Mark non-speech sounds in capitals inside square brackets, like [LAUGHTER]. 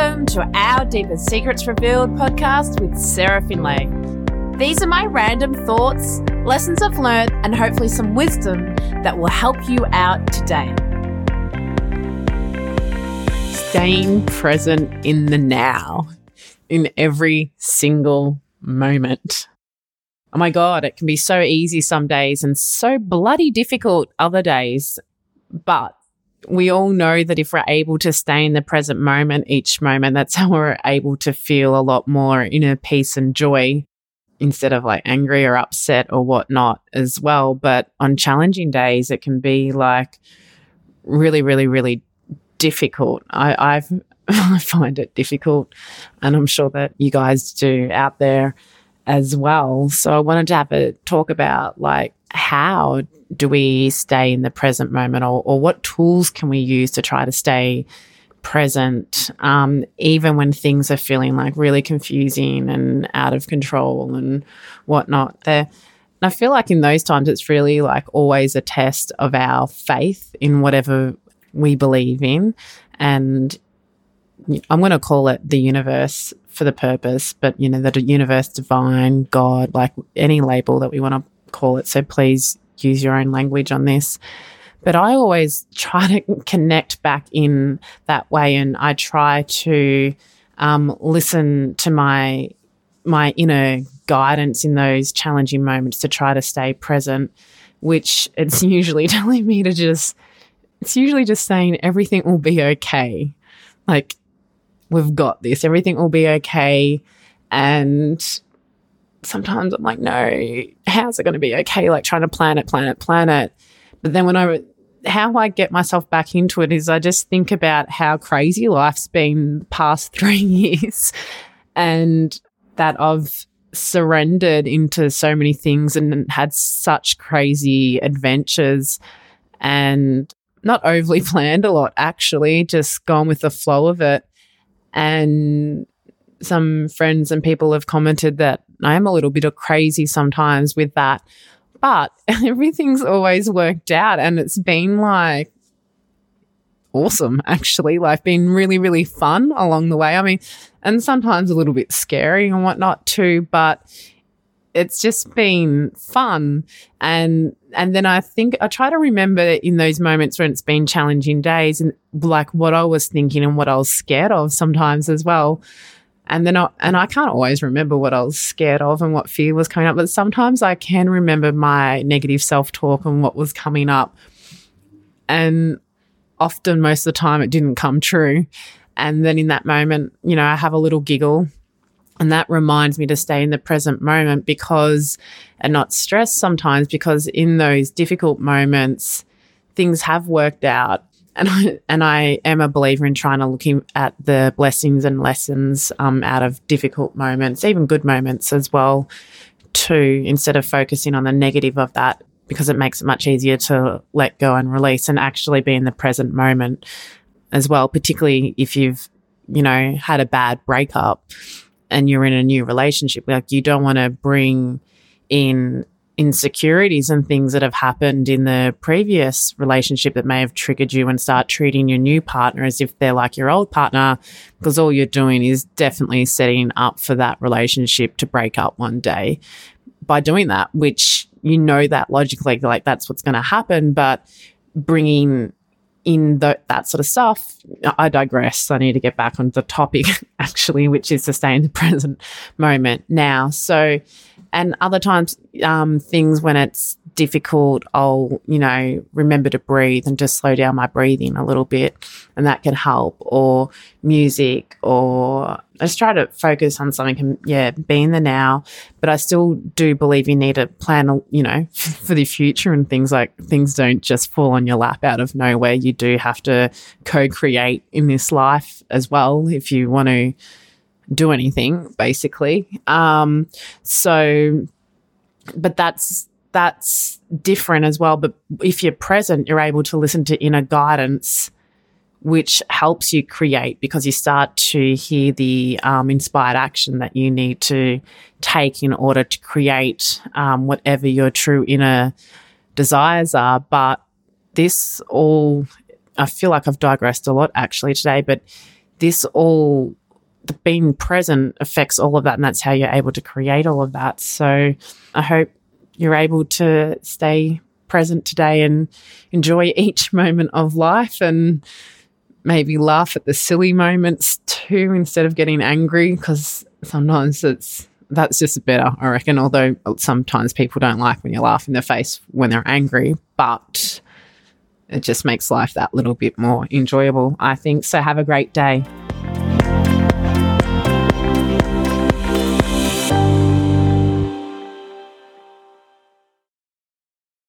Welcome to our Deepest Secrets Revealed podcast with Sarah Finlay. These are my random thoughts, lessons I've learned, and hopefully some wisdom that will help you out today. Staying present in the now, in every single moment. Oh my God, it can be so easy some days and so bloody difficult other days. But we all know that if we're able to stay in the present moment each moment, that's how we're able to feel a lot more inner peace and joy instead of like angry or upset or whatnot as well. But on challenging days, it can be like really, really, really difficult. I, I've [LAUGHS] I find it difficult, and I'm sure that you guys do out there as well. So I wanted to have a talk about like how do we stay in the present moment or, or what tools can we use to try to stay present um, even when things are feeling like really confusing and out of control and whatnot there I feel like in those times it's really like always a test of our faith in whatever we believe in and I'm going to call it the universe for the purpose, but you know, the universe, divine, God, like any label that we want to call it. So please use your own language on this. But I always [LAUGHS] try to connect back in that way, and I try to um, listen to my my inner guidance in those challenging moments to try to stay present. Which it's [LAUGHS] usually telling me to just, it's usually just saying everything will be okay. Like we've got this. Everything will be okay. And sometimes I'm like, no, how's it going to be okay? Like trying to plan it, plan it, plan it. But then when I, how I get myself back into it is I just think about how crazy life's been past [LAUGHS] three years and that I've surrendered into so many things and had such crazy adventures and not overly [LAUGHS] planned a lot, actually, just gone with the flow of it. And some friends and people have commented that I am a little bit of crazy sometimes with that. But [LAUGHS] everything's always worked out and it's been like awesome, actually. Like, been really, really fun along the way. I mean, and sometimes a little bit scary and whatnot too, but it's just been fun and and then i think i try to remember in those moments when it's been challenging days and like what i was thinking and what i was scared of sometimes as well and then I, and I can't always remember what I was scared of and what fear was coming up, but sometimes I can remember my negative self talk and what was coming up. And often, most of the time, it didn't come true. And then in that moment, you know, I have a little giggle and that reminds me to stay in the present moment because, and not stress sometimes, because in those difficult moments, things have worked out. And I, and I am a believer in trying to look at the blessings and lessons um, out of difficult moments, even good moments as well, too, instead of focusing on the negative of that, because it makes it much easier to let go and release and actually be in the present moment as well, particularly if you've, you know, had a bad breakup and you're in a new relationship, like you don't want to bring in insecurities and things that have happened in the previous relationship that may have triggered you and start treating your new partner as if they're like your old partner because all you're doing is definitely setting up for that relationship to break up one day by doing that which you know that logically like that's what's going to happen but bringing in the, that sort of stuff, I digress. I need to get back on the topic, [LAUGHS] actually, which is to stay in the present moment now. So, and other times, um, things when it's difficult, I'll, you know, remember to breathe and just slow down my breathing a little bit, and that can help, or music, or I just try to focus on something and, yeah, be in the now. But I still do believe you need to plan, you know, [LAUGHS] for the future and things like things don't just fall on your lap out of nowhere. You do have to co create in this life as well if you want to do anything, basically. Um, so, but that's that's different as well. But if you're present, you're able to listen to inner guidance, which helps you create because you start to hear the um, inspired action that you need to take in order to create um, whatever your true inner desires are. But this all, I feel like I've digressed a lot actually today, but this all the being present affects all of that and that's how you're able to create all of that so i hope you're able to stay present today and enjoy [LAUGHS] each moment of life and maybe laugh at the silly moments too instead of getting angry because sometimes it's that's just better i reckon although sometimes people don't like when you laugh in their face when they're angry but it just makes life that little bit more enjoyable i think. So have a great day